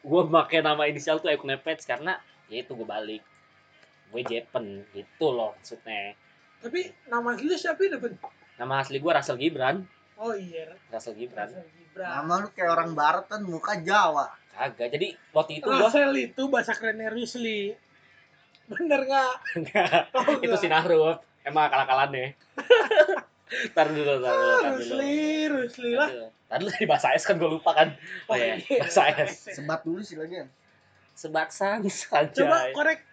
[SPEAKER 2] gua pakai nama inisial tuh Ekune Pets karena ya itu gua balik. Gue Jepen gitu loh maksudnya.
[SPEAKER 1] Tapi nama asli siapa ya Ben?
[SPEAKER 2] nama asli gua Russell Gibran
[SPEAKER 1] oh iya
[SPEAKER 2] Russell Gibran
[SPEAKER 1] Russell Gibran
[SPEAKER 3] Nama lu kayak orang barat kan muka Jawa.
[SPEAKER 2] kagak jadi waktu itu gua
[SPEAKER 1] Russell itu bahasa kerennya Rusli bener nggak [laughs] Oh,
[SPEAKER 2] itu
[SPEAKER 1] enggak.
[SPEAKER 2] si Nahruf emang akal-akalannya [laughs] tar dulu tar dulu
[SPEAKER 1] Ah,
[SPEAKER 2] tar dulu
[SPEAKER 1] Rusli Rusli lah.
[SPEAKER 2] Tadi lu dari bahasa es kan gue lupa kan. Oh,
[SPEAKER 1] Oh,
[SPEAKER 2] iya,
[SPEAKER 1] iya,
[SPEAKER 2] bahasa es. [laughs]
[SPEAKER 3] Sebat dulu sih lagi.
[SPEAKER 2] Sebat sans
[SPEAKER 1] coba korek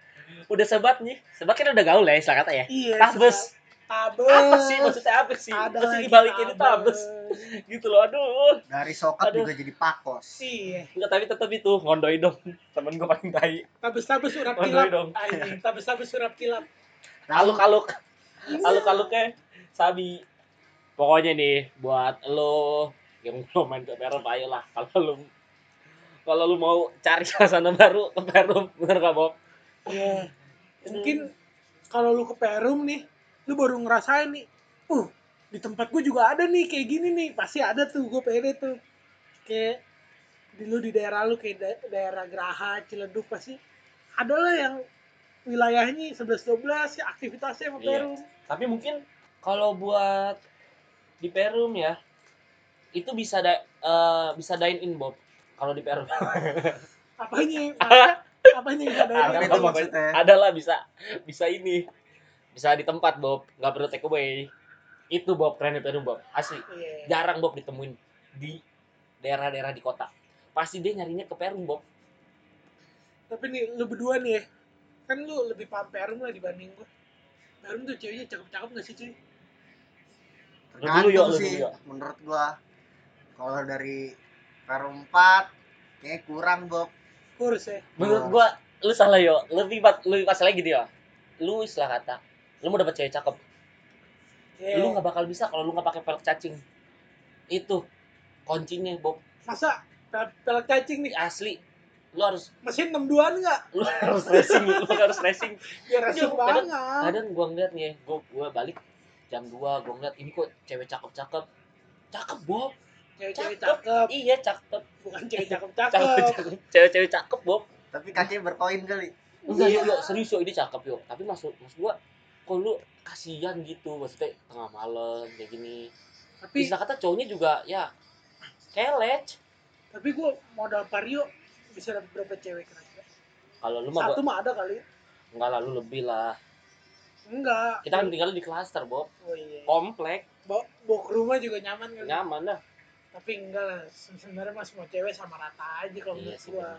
[SPEAKER 2] Udah sebat nih. Sebat kan udah gaul ya istilah kata ya.
[SPEAKER 1] iya
[SPEAKER 2] Tabes.
[SPEAKER 1] Tabes
[SPEAKER 2] Apa sih maksudnya apa sih?
[SPEAKER 1] ada
[SPEAKER 2] dibalikin itu tabes. Gitu loh, aduh.
[SPEAKER 3] Dari sokap
[SPEAKER 2] Aduh.
[SPEAKER 3] juga jadi pakos.
[SPEAKER 1] iya
[SPEAKER 2] Enggak tapi tetap itu ngondoi dong. Temen gue paling tai.
[SPEAKER 1] tabes tabes urap
[SPEAKER 2] Ngondoi
[SPEAKER 1] kilap
[SPEAKER 2] dong.
[SPEAKER 1] Anjing, tabes tabes urap kilap [laughs]
[SPEAKER 2] Aluk-aluk. Aluk-aluknya sabi. Pokoknya nih buat lo yang mau main ke Perum ayo lah kalau lu kalau lu mau cari [laughs] suasana baru ke Perum bener gak Bob?
[SPEAKER 1] Iya. Mungkin kalau lu ke Perum nih, lu baru ngerasain nih, uh, di tempat gue juga ada nih kayak gini nih, pasti ada tuh gue pede tuh. Kayak di lu di daerah lu kayak da- daerah Geraha, Ciledug pasti ada lah yang wilayahnya 11 12 ya aktivitasnya sama
[SPEAKER 2] Iya.
[SPEAKER 1] Perum.
[SPEAKER 2] tapi mungkin kalau buat di Perum ya itu bisa da, eh, bisa dine in Bob kalau di Perum [laughs]
[SPEAKER 1] Apanya? [laughs] Apanya? Ada
[SPEAKER 2] pokoknya.
[SPEAKER 3] maksudnya?
[SPEAKER 2] ada lah bisa bisa ini bisa di tempat Bob nggak perlu take away itu Bob keren Perum Bob asli
[SPEAKER 1] Iya.
[SPEAKER 2] jarang Bob ditemuin di daerah-daerah di kota pasti dia nyarinya ke Perum Bob
[SPEAKER 1] Tapi nih lu berdua nih ya, kan lu lebih paham Perum lah dibanding gue. Perum tuh ceweknya cakep-cakep gak sih cuy?
[SPEAKER 2] Lu dulu,
[SPEAKER 3] Tergantung
[SPEAKER 2] lu
[SPEAKER 3] sih
[SPEAKER 2] dulu,
[SPEAKER 3] menurut gua. Kalau dari Perum 4 kayak kurang, Bob.
[SPEAKER 1] Kurus ya.
[SPEAKER 2] menurut gua lu salah yo lebih bat lebih pas lagi dia lu istilah kata lu mau dapet cewek cakep?
[SPEAKER 1] Iya.
[SPEAKER 2] lu nggak bakal bisa kalau lu nggak pakai pelek cacing. Itu kuncinya Bob.
[SPEAKER 1] Masa pel- pelek cacing nih,
[SPEAKER 2] asli. Lu harus
[SPEAKER 1] mesin 62an nggak? [laughs]
[SPEAKER 2] lu harus racing lu harus racing.
[SPEAKER 1] Biar racing
[SPEAKER 2] Iya, kadang-
[SPEAKER 1] banget.
[SPEAKER 2] kadang gua ngeliat nih gua gua balik jam 2 gua ngeliat ini kok cewek cakep cakep cakep Bob.
[SPEAKER 1] Cewek-cewek
[SPEAKER 2] cakep.
[SPEAKER 1] cakep,
[SPEAKER 2] iya cakep.
[SPEAKER 1] Bukan cewek
[SPEAKER 2] cakep [laughs]
[SPEAKER 1] cakep-cakep.
[SPEAKER 2] cakep cewek-cewek cakep Bob.
[SPEAKER 3] Tapi kakinya berkoin kali.
[SPEAKER 2] enggak yuk yuk serius yuk ini cakep yuk tapi maksud maksud gua kok lu kasihan gitu maksudnya tengah malam kayak gini.
[SPEAKER 1] Tapi
[SPEAKER 2] bisa kata cowoknya juga ya kelec.
[SPEAKER 1] Tapi gue modal vario bisa dapet berapa cewek kira-kira?
[SPEAKER 2] kalau lu mah
[SPEAKER 1] satu mah ada kali.
[SPEAKER 2] Enggak lalu lebih lah.
[SPEAKER 1] Enggak.
[SPEAKER 2] Kita kan tinggal di klaster Bob.
[SPEAKER 1] Oh, iya.
[SPEAKER 2] komplek.
[SPEAKER 1] Bawa, bawa ke rumah juga nyaman kan
[SPEAKER 2] nyaman dah.
[SPEAKER 1] Tapi enggak lah se- sebenarnya mas semua cewek sama rata aja kalau
[SPEAKER 2] Iya
[SPEAKER 1] menurut gua.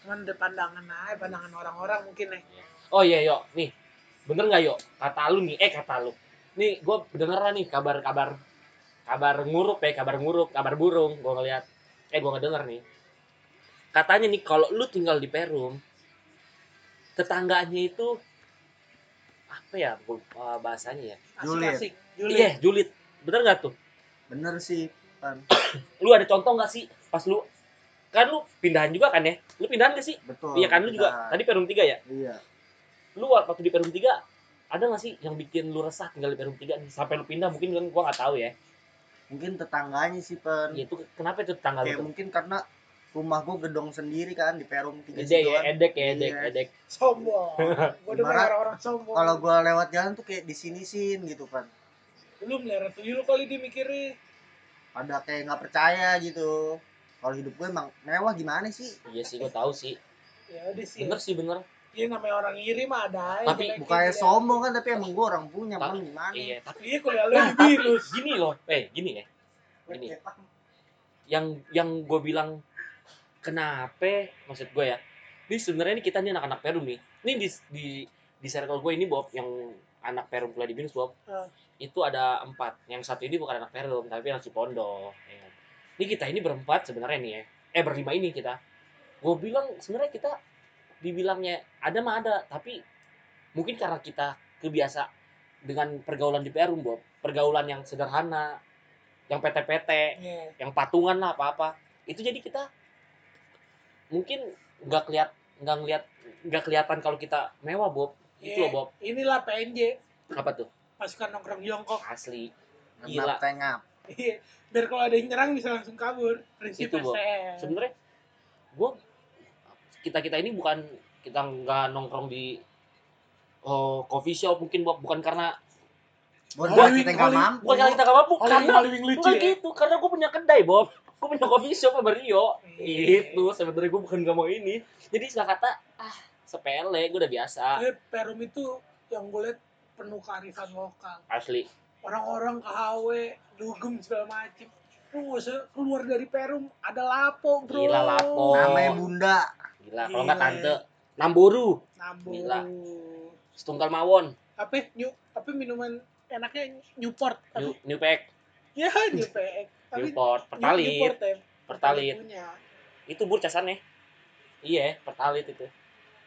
[SPEAKER 1] cuman pandangan aja pandangan orang-orang mungkin ya.
[SPEAKER 2] Oh iya yo nih bener nggak yo? Kata lu nih eh kata lu. Nih gue dengeran nih kabar kabar kabar ngurup ya kabar ngurup kabar burung gue ngeliat. Eh gue ngedenger nih. Katanya nih kalau lu tinggal di Perum tetangganya itu apa ya gua- uh, bahasanya ya?
[SPEAKER 3] Julid.
[SPEAKER 1] asik-asik julid.
[SPEAKER 2] Iya julid. Bener nggak tuh?
[SPEAKER 3] Bener sih pan. [coughs]
[SPEAKER 2] Lu ada contoh nggak sih pas lu kan lu pindahan juga kan ya? Lu pindahan gak sih?
[SPEAKER 3] Betul
[SPEAKER 2] iya kan lu juga. tadi Perum 3 ya?
[SPEAKER 3] Iya
[SPEAKER 2] lu waktu di Perum 3 ada gak sih yang bikin lu resah tinggal di Perum 3 nih? Sampai lu pindah mungkin kan gua nggak tahu ya.
[SPEAKER 3] Mungkin tetangganya sih pan
[SPEAKER 2] ya itu kenapa itu tetangga
[SPEAKER 3] kayak
[SPEAKER 2] lu
[SPEAKER 3] mungkin karena rumah gua gedong sendiri kan di Perum tiga
[SPEAKER 2] gede ya
[SPEAKER 3] kan.
[SPEAKER 2] edek ya edek
[SPEAKER 3] Iya.
[SPEAKER 2] edek
[SPEAKER 1] sombong. Gua denger
[SPEAKER 3] Ibarat
[SPEAKER 1] orang-orang sombong.
[SPEAKER 3] Kalau gua lewat jalan tuh kayak di sini sin gitu kan
[SPEAKER 1] lu melihara tuyul kali dia mikirnya
[SPEAKER 3] pada kayak nggak percaya gitu. Kalau hidup gue emang mewah gimana sih?
[SPEAKER 2] Iya sih gua tahu sih.
[SPEAKER 1] Ya udah sih.
[SPEAKER 2] Bener sih bener
[SPEAKER 1] Iya namanya orang iri mah ada aja
[SPEAKER 2] Tapi
[SPEAKER 3] bukannya
[SPEAKER 1] dia.
[SPEAKER 3] sombong kan tapi emang gue orang punya man gimana
[SPEAKER 2] iya tapi
[SPEAKER 1] Iya kuliah lu
[SPEAKER 2] nah, tapi gini loh eh gini ya Ini.
[SPEAKER 3] Ya,
[SPEAKER 2] yang yang gue bilang kenapa maksud gue ya ini sebenarnya ini kita nih anak-anak Perum nih ini di di di circle gue ini Bob yang anak Perum kuliah di Binus Bob
[SPEAKER 1] Ah.
[SPEAKER 2] itu ada empat yang satu ini bukan anak Perum tapi anak Cipondo ya. kan. ini kita ini berempat sebenarnya nih ya eh berlima ini kita gue bilang sebenarnya kita dibilangnya ada mah ada tapi mungkin karena kita kebiasa dengan pergaulan di Perum Bob pergaulan yang sederhana yang PT-PT
[SPEAKER 1] Iya.
[SPEAKER 2] yang patungan lah apa-apa itu jadi kita mungkin nggak keliat nggak ngeliat nggak kelihatan kalau kita mewah Bob itu
[SPEAKER 1] Iya.
[SPEAKER 2] loh Bob
[SPEAKER 1] Inilah PNJ
[SPEAKER 2] apa tuh
[SPEAKER 1] pasukan nongkrong jongkok.
[SPEAKER 2] asli Gila.
[SPEAKER 3] tengap
[SPEAKER 1] Iya. Biar kalau ada yang nyerang bisa langsung kabur. Prinsip
[SPEAKER 2] Itu, Bob.
[SPEAKER 1] STM.
[SPEAKER 2] sebenarnya gua kita kita ini bukan kita nggak nongkrong di oh, coffee shop mungkin bukan karena
[SPEAKER 3] buat
[SPEAKER 1] Holy-
[SPEAKER 3] kita nggak mampu
[SPEAKER 2] bukan karena kita nggak mampu karena
[SPEAKER 1] yang paling lucu
[SPEAKER 2] bukan
[SPEAKER 1] ya.
[SPEAKER 2] gitu karena gue punya kedai Bob gue punya coffee shop sama Rio
[SPEAKER 1] Iya.
[SPEAKER 2] itu sebenarnya gue bukan gak mau ini jadi istilah kata ah sepele gue udah biasa
[SPEAKER 1] Eh, Perum itu yang gue liat penuh kearifan lokal.
[SPEAKER 2] asli
[SPEAKER 1] Orang-orang KHW, dugem segala macem. Lu nggak usah keluar dari Perum, ada lapo bro.
[SPEAKER 2] Gila, lapo.
[SPEAKER 3] namanya bunda
[SPEAKER 2] Gila, kalau nggak
[SPEAKER 1] Gila.
[SPEAKER 2] tante Namboru,
[SPEAKER 1] Nambung.
[SPEAKER 2] Gila. setunggal mawon,
[SPEAKER 1] Apa? New, apa minuman enaknya Newport.
[SPEAKER 2] New, New Pack,
[SPEAKER 1] Ya, Newport. Tapi
[SPEAKER 2] Newport,
[SPEAKER 1] New-
[SPEAKER 2] Pertalit,
[SPEAKER 1] Newport ya.
[SPEAKER 2] Pertalit.
[SPEAKER 1] punya.
[SPEAKER 2] itu bur casannya. Iya, Pertalit itu.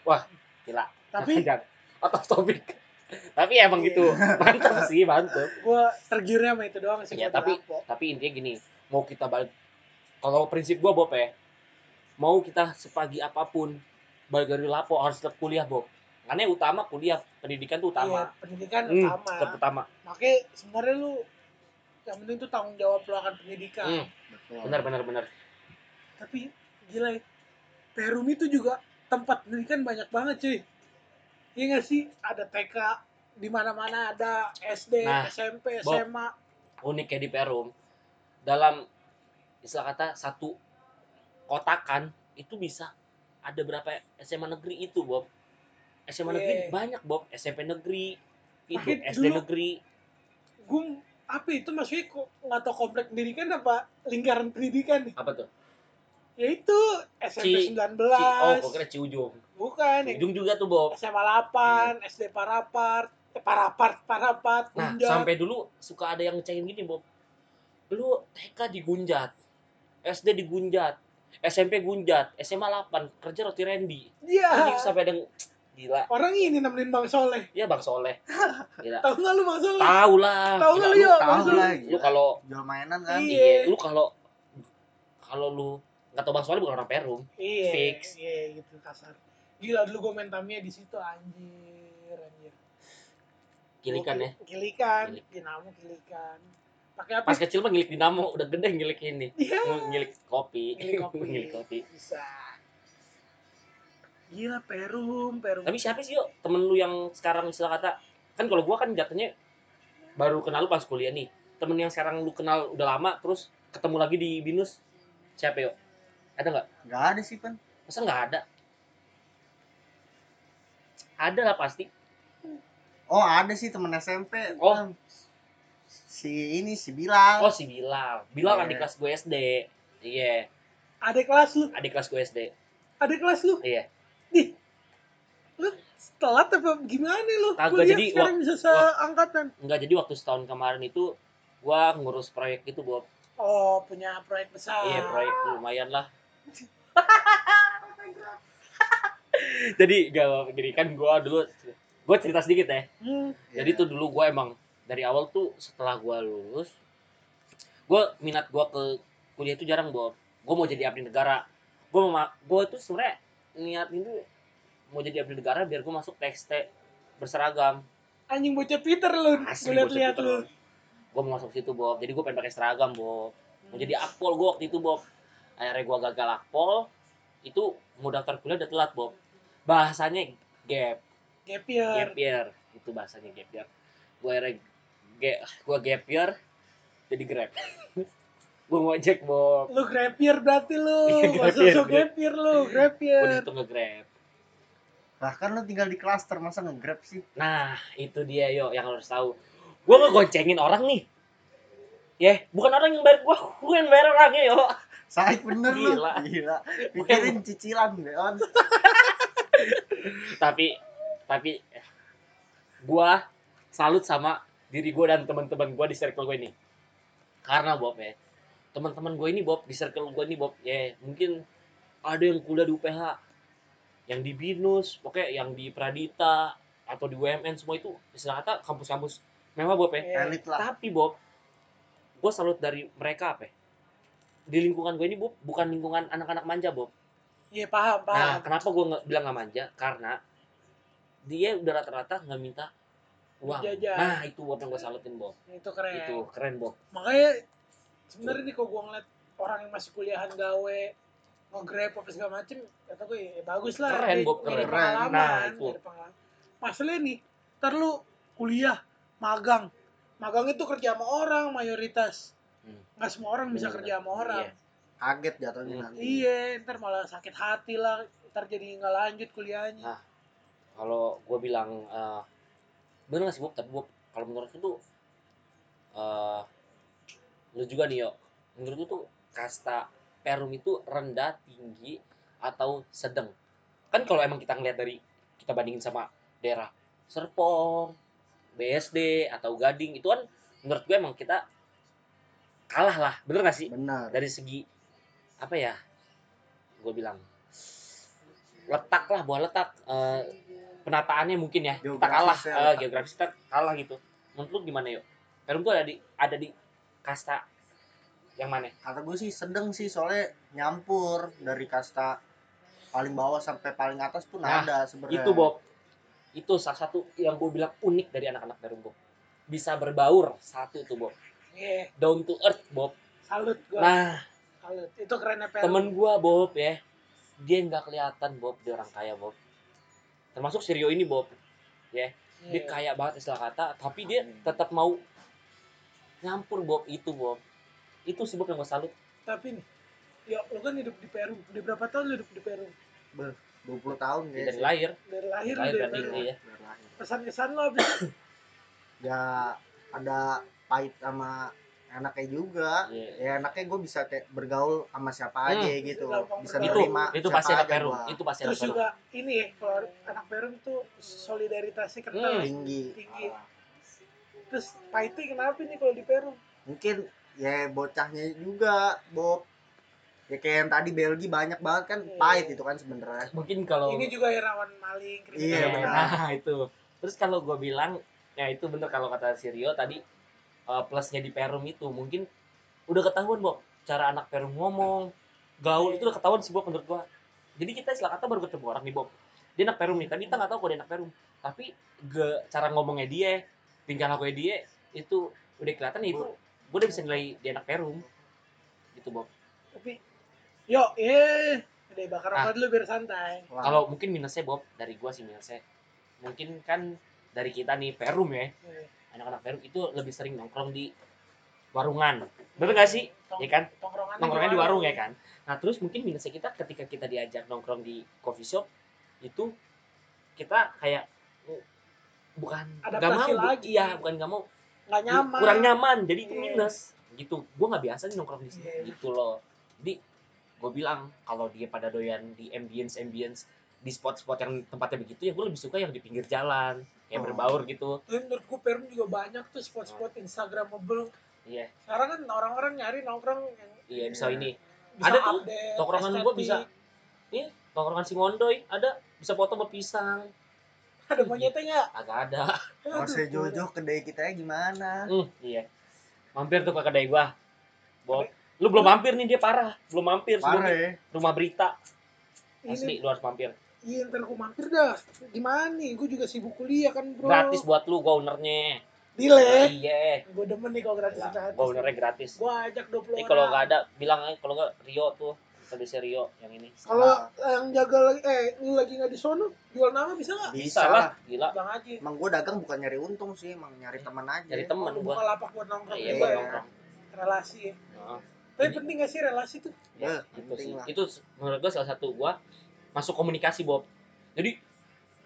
[SPEAKER 2] Wah, gila.
[SPEAKER 1] Tapi [laughs]
[SPEAKER 2] out of topic. tapi emang
[SPEAKER 1] Iya. [laughs]
[SPEAKER 2] gitu, mantap sih, mantap.
[SPEAKER 1] gua tergiurnya sama itu doang sih.
[SPEAKER 2] Iya,
[SPEAKER 1] buat
[SPEAKER 2] tapi-. Tapi intinya gini, mau kita balik, kalau prinsip gua Bob ya, mau kita sepagi apa pun, balik dari lapo harus tetap kuliah Bob. Karena yang utama kuliah, pendidikan tuh
[SPEAKER 1] Iya,
[SPEAKER 2] utama.
[SPEAKER 1] pendidikan
[SPEAKER 2] Hmm,
[SPEAKER 1] utama.
[SPEAKER 2] tetap utama.
[SPEAKER 1] Makanya sebenarnya lu yang penting tuh tanggung jawab lu akan pendidikan.
[SPEAKER 2] Hmm.
[SPEAKER 3] betul
[SPEAKER 2] Benar, benar, benar.
[SPEAKER 1] Tapi gila ya, Perum itu juga tempat pendidikan banyak banget cuy. Iya nggak sih? Ada TK di mana-mana ada SD,
[SPEAKER 2] Nah,
[SPEAKER 1] SMP,
[SPEAKER 2] Bob.
[SPEAKER 1] SMA.
[SPEAKER 2] unik kayak di Perum dalam istilah kata satu kotakan itu bisa ada berapa SMA negeri itu Bob. SMA negeri
[SPEAKER 1] Iya.
[SPEAKER 2] banyak Bob. SMP negeri itu
[SPEAKER 1] Makin
[SPEAKER 2] SD
[SPEAKER 1] dulu-
[SPEAKER 2] negeri.
[SPEAKER 1] Gue apa itu maksudnya? Kok nggak tau komplek pendidikan apa lingkaran pendidikan? Nih?
[SPEAKER 2] apa tuh?
[SPEAKER 1] Ya itu SMP
[SPEAKER 2] Ci-
[SPEAKER 1] 19.
[SPEAKER 2] Ci, oh kok kira Ciujung.
[SPEAKER 1] Bukan,
[SPEAKER 2] Ciujung juga tuh Bob.
[SPEAKER 1] SMA 8, SD Parapart, eh, Parapart, Parapat,
[SPEAKER 2] nah
[SPEAKER 1] Gunjat.
[SPEAKER 2] sampai dulu suka ada yang ngecekin gini Bob. Lu TK digunjat SD digunjat SMP gunjat SMA 8 kerja roti Randy
[SPEAKER 1] Iya.
[SPEAKER 2] Anjing sampai ada yang- gila
[SPEAKER 1] Orang ini nemenin Bang Soleh.
[SPEAKER 2] ya Bang Soleh [laughs] gila
[SPEAKER 1] Tahu nggak lu Bang Soleh?
[SPEAKER 2] tahu lah
[SPEAKER 1] Tahu
[SPEAKER 2] Gila,
[SPEAKER 1] nggak
[SPEAKER 2] lu
[SPEAKER 1] lu?
[SPEAKER 3] tahu
[SPEAKER 1] Bang Soleh?
[SPEAKER 3] lah
[SPEAKER 2] lu kalau
[SPEAKER 3] jual mainan kan
[SPEAKER 1] Iya.
[SPEAKER 2] iya lu kalau kalau lu nggak tahu bang soalnya bukan orang Perum
[SPEAKER 1] Iya.
[SPEAKER 2] Fix.
[SPEAKER 1] Iya gitu kasar. Gila dulu gue main Tamiya di situ anjir, anjir.
[SPEAKER 2] kilikan ya
[SPEAKER 1] Gua- Kilikan,
[SPEAKER 2] Kilik.
[SPEAKER 1] dinamo kilikan. Pakai apa?
[SPEAKER 2] pas kecil mah ngilik dinamo udah gede ngilik ini
[SPEAKER 1] Iya.
[SPEAKER 2] ngilik kopi
[SPEAKER 1] Ngilik [laughs] kopi.
[SPEAKER 2] ngilik kopi
[SPEAKER 1] Bisa. Gila Perum, Perum.
[SPEAKER 2] tapi siapa sih yuk temen lu yang sekarang istilah kata kan kalau gua kan jatuhnya baru kenal lu pas kuliah nih temen yang sekarang lu kenal udah lama terus ketemu lagi di binus siapa yuk ada nggak
[SPEAKER 3] nggak ada sih pan
[SPEAKER 2] masa nggak ada ada lah pasti
[SPEAKER 3] Oh ada sih temen SMP.
[SPEAKER 2] Oh.
[SPEAKER 3] Si ini si Bilal.
[SPEAKER 2] oh si Bilal Bilal
[SPEAKER 3] Iya.
[SPEAKER 2] adik kelas gue SD iya
[SPEAKER 1] Adik kelas lu,
[SPEAKER 2] adik kelas gue SD
[SPEAKER 1] adik kelas lu.
[SPEAKER 2] iya
[SPEAKER 1] Di. Lu telat apa gimana lu?
[SPEAKER 2] Kagak, jadi
[SPEAKER 1] sekarang bisa seangkatan.
[SPEAKER 2] enggak jadi waktu setahun kemarin itu gua ngurus proyek itu Bob
[SPEAKER 1] Oh, punya proyek besar.
[SPEAKER 2] iya proyek lumayan lah [laughs] jadi gak gini kan gua dulu gua cerita sedikit ya
[SPEAKER 1] Hmm.
[SPEAKER 2] jadi tuh dulu gua emang dari awal tuh setelah gua lulus gua minat gua ke kuliah itu jarang Bob gua mau jadi abdi negara. Gua mau ma- gua tuh sebenarnya niat itu mau jadi abdi negara biar gua masuk TXT berseragam.
[SPEAKER 1] Anjing bocah Peter lu.
[SPEAKER 2] Asli
[SPEAKER 1] Gue
[SPEAKER 2] bocah
[SPEAKER 1] lihat
[SPEAKER 2] Peter.
[SPEAKER 1] lu.
[SPEAKER 2] gue mau masuk situ Bob. Jadi gue pengen pakai seragam Bob. Mau jadi akpol gue waktu itu Bob. Akhirnya gue gagal akpol. Itu mau daftar kuliah udah telat Bob. Bahasanya gap.
[SPEAKER 1] Gap year.
[SPEAKER 2] gap year. Itu bahasanya gap year. Gue akhirnya ge- gue gap year jadi grab [laughs] gue ngojek Bob
[SPEAKER 1] Lu grab year berarti lu. [laughs]
[SPEAKER 2] Iya, grab year,
[SPEAKER 1] sosok
[SPEAKER 2] grab.
[SPEAKER 1] year lu, grab
[SPEAKER 2] gue
[SPEAKER 1] year.
[SPEAKER 2] di situ nge-grab
[SPEAKER 3] Bahkan lu tinggal di klaster masa nge-grab sih?
[SPEAKER 2] nah itu dia yo yang harus tahu gue ngegoncengin orang nih ya bukan orang yang bayar gue gue yang bayar orangnya yo
[SPEAKER 3] Sakit bener lu.
[SPEAKER 2] Gila.
[SPEAKER 3] Gila. Pikirin cicilan Beon. [laughs]
[SPEAKER 2] tapi tapi eh, gua salut sama diri gua dan teman-teman gua di circle gue ini karena Bob ya teman-teman gue ini Bob di circle gue ini Bob ya mungkin ada yang kuliah di UPH yang di Binus pokoknya yang di Pradita atau di UMN semua itu istilah kata kampus-kampus mewah Bob ya
[SPEAKER 1] Iya.
[SPEAKER 3] Elit lah.
[SPEAKER 2] tapi Bob gue salut dari mereka apa ya? di lingkungan gue ini Bob bukan lingkungan anak-anak manja Bob
[SPEAKER 1] Iya paham,
[SPEAKER 2] Nah,
[SPEAKER 1] paham.
[SPEAKER 2] kenapa gue nggak bilang nggak manja? Karena dia udah rata-rata nggak minta uang.
[SPEAKER 1] Jajan.
[SPEAKER 2] Nah, itu Bob yang gue salutin, Bob.
[SPEAKER 1] Itu keren.
[SPEAKER 2] Itu keren, Bob.
[SPEAKER 1] Makanya sebenarnya nih kalau gua ngeliat orang yang masih kuliahan gawe nge-grab apa segala macem kata gue ya bagus lah
[SPEAKER 2] Keren, Bob, keren.
[SPEAKER 1] pengalaman,
[SPEAKER 2] Nah, itu.
[SPEAKER 1] masalahnya nih ntar lu kuliah magang magang itu kerja sama orang mayoritas
[SPEAKER 2] Hmm.
[SPEAKER 1] nggak semua orang bisa
[SPEAKER 2] Bener.
[SPEAKER 1] kerja sama orang
[SPEAKER 2] Iya.
[SPEAKER 3] Kaget jatuhnya
[SPEAKER 2] Hmm.
[SPEAKER 3] nanti.
[SPEAKER 1] iya ntar malah sakit hati lah ntar jadi nggak lanjut kuliahnya
[SPEAKER 2] Nah. Kalau gue bilang eh bener gak sih, Bob? Tapi Bob, kalau menurut lu tuh eh lu juga nih, yo. Menurut lu tuh kasta perum itu rendah, tinggi, atau sedang? Kan kalau emang kita ngeliat dari kita bandingin sama daerah Serpong, BSD atau Gading itu kan menurut gue emang kita kalah lah, bener gak sih?
[SPEAKER 3] Benar.
[SPEAKER 2] Dari segi apa ya? Gue bilang letak lah, buah letak eh, penataannya mungkin ya kita kalah
[SPEAKER 3] Geografis ya,
[SPEAKER 2] eh,
[SPEAKER 3] letak.
[SPEAKER 2] geografis kita kalah gitu. Menurut lu gimana yuk? Perum tuh ada di ada di kasta yang mana?
[SPEAKER 3] Kata gue sih sedang sih soalnya nyampur dari kasta paling bawah sampai paling atas tuh
[SPEAKER 2] Nah,
[SPEAKER 3] nada sebenarnya.
[SPEAKER 2] Itu Bob. Itu salah satu yang gue bilang unik dari anak-anak Perum Bob. Bisa berbaur satu tuh Bob.
[SPEAKER 1] iya
[SPEAKER 2] Down to earth Bob.
[SPEAKER 1] salut gua
[SPEAKER 2] Nah,
[SPEAKER 1] salut itu kerennya Peru
[SPEAKER 2] temen gua Bob ya dia nggak kelihatan Bob dia orang kaya Bob termasuk Sirio ini Bob. Dia
[SPEAKER 1] Iya.
[SPEAKER 2] kaya banget istilah kata tapi dia tetap mau nyampur Bob itu Bob. Itu sih Bob yang gue salut.
[SPEAKER 1] Tapi nih ya lu kan hidup di Peru. Udah berapa tahun lu hidup di Peru?
[SPEAKER 3] 20 tahun
[SPEAKER 2] Ya,
[SPEAKER 3] ya.
[SPEAKER 2] dari lahir
[SPEAKER 1] dari lahir,
[SPEAKER 2] lahir
[SPEAKER 1] lu di
[SPEAKER 2] berarti
[SPEAKER 1] Peru
[SPEAKER 2] iya
[SPEAKER 1] pesan kesan lo abis [coughs]
[SPEAKER 3] Ya ada pahit sama enaknya juga.
[SPEAKER 2] Iya.
[SPEAKER 3] Ya enaknya gue bisa kayak bergaul sama siapa
[SPEAKER 2] Hmm.
[SPEAKER 3] aja gitu. Bisa
[SPEAKER 2] itu
[SPEAKER 3] diterima
[SPEAKER 2] itu pasti anak Perum itu pasti anak
[SPEAKER 1] terus
[SPEAKER 2] Perum
[SPEAKER 1] juga ini ya kalau anak Peru tuh solidaritasnya kental
[SPEAKER 2] Hmm.
[SPEAKER 3] tinggi.
[SPEAKER 1] tinggi terus pahitnya kenapa nih kalau di Peru
[SPEAKER 3] Mungkin ya bocahnya juga, Bob. Ya kayak yang tadi Belgi banyak banget kan
[SPEAKER 1] Iya.
[SPEAKER 3] pahit itu kan sebenarnya.
[SPEAKER 2] mungkin kalau
[SPEAKER 1] ini juga ya rawan maling kriminal.
[SPEAKER 3] Iya, benar. [laughs]
[SPEAKER 2] nah itu terus kalau gue bilang ya itu bener kalau kata Sirio tadi eh, plusnya di Perum itu. Mungkin udah ketahuan Bob cara anak Perum ngomong gaul itu udah ketahuan sih Bob menurut gua. Jadi kita istilah kata baru ketemu orang nih Bob. Dia anak Perum nih tapi kita nggak tahu kok dia anak Perum. Tapi ge, cara ngomongnya dia tingkah lakunya dia itu udah kelihatan ya itu gue udah bisa nilai dia anak Perum. Gitu Bob.
[SPEAKER 1] Tapi yo eh udah bakar
[SPEAKER 2] Ah.
[SPEAKER 1] rokok dulu biar santai.
[SPEAKER 2] Kalau mungkin minusnya Bob dari gua sih minusnya. Mungkin kan dari kita nih Perum ya.
[SPEAKER 1] Eh,
[SPEAKER 2] anak-anak Perum itu lebih sering nongkrong di warungan. Bener gak sih?
[SPEAKER 1] Tong-
[SPEAKER 2] ya kan?
[SPEAKER 1] tongkrongannya
[SPEAKER 2] nongkrongnya di warung. ya kan? Nah terus mungkin minusnya kita ketika kita diajak nongkrong di coffee shop itu kita kayak oh, bukan nggak mau
[SPEAKER 1] lagi.
[SPEAKER 2] iya bukan nggak mau.
[SPEAKER 1] Nggak nyaman.
[SPEAKER 2] kurang nyaman jadi itu
[SPEAKER 1] Iya.
[SPEAKER 2] minus. Gitu. Gue nggak biasa nih nongkrong di sini.
[SPEAKER 1] Iya.
[SPEAKER 2] gitu loh. Jadi gue bilang kalau dia pada doyan di ambience ambience di spot-spot yang tempatnya begitu ya gue lebih suka yang di pinggir jalan kayak
[SPEAKER 3] Oh.
[SPEAKER 2] berbaur gitu.
[SPEAKER 1] Tapi menurut gue Perum juga banyak tuh spot-spot Instagramable.
[SPEAKER 2] Iya.
[SPEAKER 1] Sekarang kan orang-orang nyari nongkrong yang
[SPEAKER 2] iya bisa
[SPEAKER 3] Iya.
[SPEAKER 2] ini.
[SPEAKER 1] Bisa
[SPEAKER 2] Ada tuh, tongkrongan gua bisa.
[SPEAKER 1] estetik.
[SPEAKER 2] nih tongkrongan si Ngondoy ada. Bisa foto sama pisang.
[SPEAKER 1] Ada monyetnya nggak?
[SPEAKER 2] Agak ada.
[SPEAKER 3] Masih jojo kedai kita gimana?
[SPEAKER 2] hmm, iya. Mampir tuh ke kedai gua. Bob lu belum mampir nih dia parah. Belum mampir
[SPEAKER 3] Parah ya.
[SPEAKER 2] rumah berita.
[SPEAKER 1] Ini
[SPEAKER 2] asli lu harus mampir
[SPEAKER 1] iya ntar gue mampir dah gimana nih gue juga sibuk kuliah kan bro
[SPEAKER 2] gratis buat lu gua ownernya
[SPEAKER 1] Dile
[SPEAKER 2] iya
[SPEAKER 1] gue demen nih kalau gratis
[SPEAKER 2] gua ownernya gratis
[SPEAKER 1] gue ajak 20 orang
[SPEAKER 2] Ini kalau nggak ada bilang aja kalau nggak Rio tuh service Rio yang ini
[SPEAKER 1] kalau yang jaga lagi eh lu lagi nggak di sono jual nama bisa nggak
[SPEAKER 3] Bisa
[SPEAKER 2] lah
[SPEAKER 3] lah.
[SPEAKER 2] gila
[SPEAKER 1] bang Haji
[SPEAKER 3] Emang gua dagang bukan nyari untung sih, emang nyari teman aja.
[SPEAKER 2] Nyari temen.
[SPEAKER 1] Oh,
[SPEAKER 2] gua.
[SPEAKER 1] buka lapak buat nongkrong
[SPEAKER 2] iya buat
[SPEAKER 1] ya.
[SPEAKER 2] nongkrong
[SPEAKER 1] relasi ya.
[SPEAKER 2] Heeh.
[SPEAKER 1] tapi
[SPEAKER 2] Jadi-
[SPEAKER 1] penting gak sih relasi tuh
[SPEAKER 2] ya,
[SPEAKER 3] Ya,
[SPEAKER 2] gitu
[SPEAKER 3] penting
[SPEAKER 2] sih
[SPEAKER 3] lah.
[SPEAKER 2] itu menurut gua salah satu gua masuk komunikasi Bob. Jadi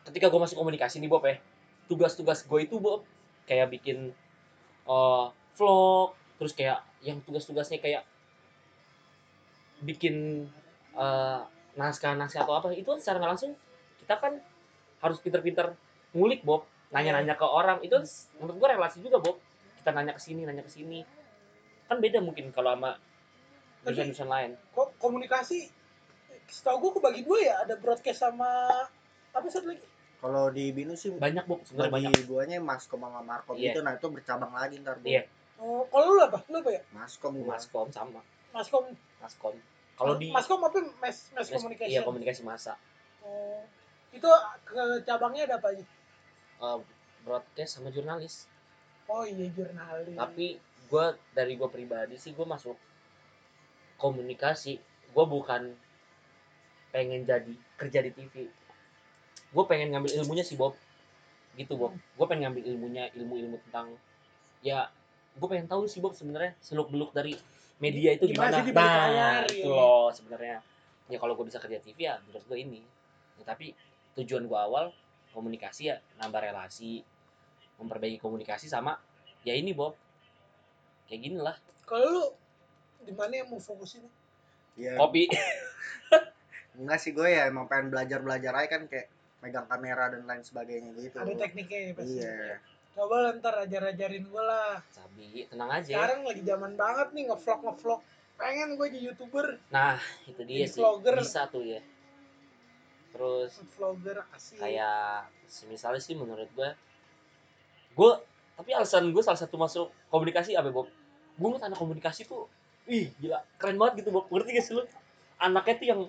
[SPEAKER 2] ketika gua masuk komunikasi nih Bob ya tugas-tugas gue itu Bob kayak bikin eh, vlog terus kayak yang tugas-tugasnya kayak bikin eh, naskah-naskah atau apa itu kan secara nggak langsung kita kan harus pinter-pinter ngulik Bob. Nanya-nanya ke orang itu s- menurut gua relasi juga Bob. Kita nanya ke sini nanya ke sini. Kan beda mungkin kalau sama dosen-dosen lain.
[SPEAKER 1] kok komunikasi setahu gue kebagi dua ya ada broadcast sama apa satu lagi?
[SPEAKER 3] Kalau di Binus sih
[SPEAKER 2] banyak Bob sebenarnya banyak.
[SPEAKER 3] bagi guanya Maskom sama Markom
[SPEAKER 2] Iya.
[SPEAKER 3] itu nah itu bercabang lagi ntar Bu.
[SPEAKER 2] Iya.
[SPEAKER 1] oh, kalau lu apa? Lu apa ya?
[SPEAKER 3] Maskom gua.
[SPEAKER 2] maskom sama.
[SPEAKER 1] Maskom
[SPEAKER 2] maskom kalau di
[SPEAKER 1] maskom apa? Mes mes- communication?
[SPEAKER 2] iya komunikasi masa.
[SPEAKER 1] Oh, itu ke cabangnya ada apa aja?
[SPEAKER 2] Eh, broadcast sama jurnalis.
[SPEAKER 1] Oh iya jurnalis.
[SPEAKER 2] Tapi gue dari gue pribadi sih gue masuk komunikasi. Gue bukan pengen jadi kerja di TV gue pengen ngambil ilmunya sih Bob. Gitu Bob. Gue pengen ngambil ilmunya ilmu-ilmu tentang ya gue pengen tahu sih Bob sebenarnya seluk beluk dari media itu
[SPEAKER 1] Gimana
[SPEAKER 2] gimana, nah
[SPEAKER 1] layar,
[SPEAKER 2] itu
[SPEAKER 1] ya.
[SPEAKER 2] loh sebenarnya. Ya kalau gue bisa kerja TV ya menurut gue ini. Ya, tapi tujuan gue awal komunikasi ya nambah relasi memperbaiki komunikasi sama ya ini Bob. Kayak gini lah.
[SPEAKER 1] Kalau lu di mana yang mau fokusin?
[SPEAKER 3] Iya.
[SPEAKER 2] kopi [laughs]
[SPEAKER 3] Enggak sih gue ya emang pengen belajar-belajar aja kan kayak megang kamera dan lain sebagainya gitu.
[SPEAKER 1] ada tekniknya ya pasti.
[SPEAKER 3] Iya.
[SPEAKER 1] coba lah ntar ajar-ajarin gue lah.
[SPEAKER 2] Sabi tenang aja.
[SPEAKER 1] Sekarang lagi zaman banget nih ngevlog ngevlog. Pengen gue jadi youtuber.
[SPEAKER 2] Nah itu dia
[SPEAKER 1] Jadi
[SPEAKER 2] sih.
[SPEAKER 1] vlogger.
[SPEAKER 2] bisa tuh ya. Terus
[SPEAKER 1] vlogger asik.
[SPEAKER 2] kayak misalnya sih menurut gue gue tapi alasan gue salah satu masuk komunikasi apa Bob? Gue ngeliat anak komunikasi tuh ih gila keren banget gitu Bob. Ngerti gak sih lu? Anaknya tuh yang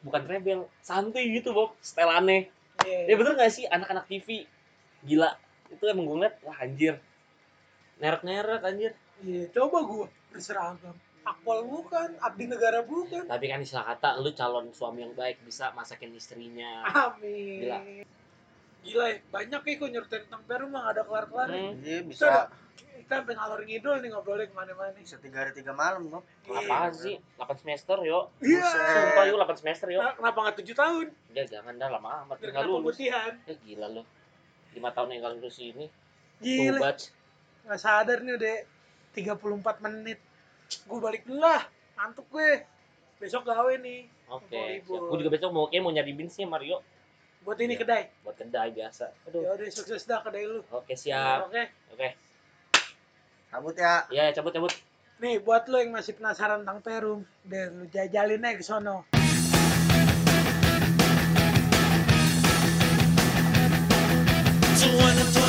[SPEAKER 2] bukan rebel santuy gitu Bob setelannya
[SPEAKER 1] Iya.
[SPEAKER 2] ya bener gak sih anak-anak TV gila itu emang gue ngeliat wah anjir nerek-nerek anjir
[SPEAKER 1] Iya, coba gue berseragam. Akpol bukan, abdi negara bukan.
[SPEAKER 2] tapi kan istilah kata lu calon suami yang baik bisa masakin istrinya
[SPEAKER 1] Amin.
[SPEAKER 2] Gila.
[SPEAKER 1] Gila ya, banyak ya kok nyeritain tentang Peru mah ada kelar-kelar.
[SPEAKER 2] Hmm.
[SPEAKER 3] Iya
[SPEAKER 1] Kita,
[SPEAKER 3] bisa
[SPEAKER 1] kita sampai ngalor ngidul nih ngobrolnya ke mana-mana.
[SPEAKER 3] bisa tiga hari tiga malam kok.
[SPEAKER 1] Iya.
[SPEAKER 2] apaan sih 8 semester yo
[SPEAKER 1] Iya.
[SPEAKER 2] sumpah yuk 8 semester yo
[SPEAKER 1] Nah, Kenapa gak 7 tahun?
[SPEAKER 2] ya jangan dah lama amat tinggal lulus
[SPEAKER 1] pemutihan.
[SPEAKER 2] ya gila lo 5 tahun yang lulus ini
[SPEAKER 1] Gila. Gak sadar nih udah 34 menit. Gue balik dulu lah. Ngantuk gue. Besok gawe nih.
[SPEAKER 2] oke siap. Gua juga besok mau kayak mau nyari bins nih Mario
[SPEAKER 1] Buat ini
[SPEAKER 2] Iya.
[SPEAKER 1] kedai.
[SPEAKER 2] buat kedai biasa aduh
[SPEAKER 1] Ya udah sukses dah kedai lu.
[SPEAKER 2] oke siap
[SPEAKER 1] Oke.
[SPEAKER 2] oke
[SPEAKER 3] Cabut ya.
[SPEAKER 2] Iya, yeah, cabut cabut.
[SPEAKER 1] Nih, buat lo yang masih penasaran tentang Perum, dan lu jajalin aja ke sono. So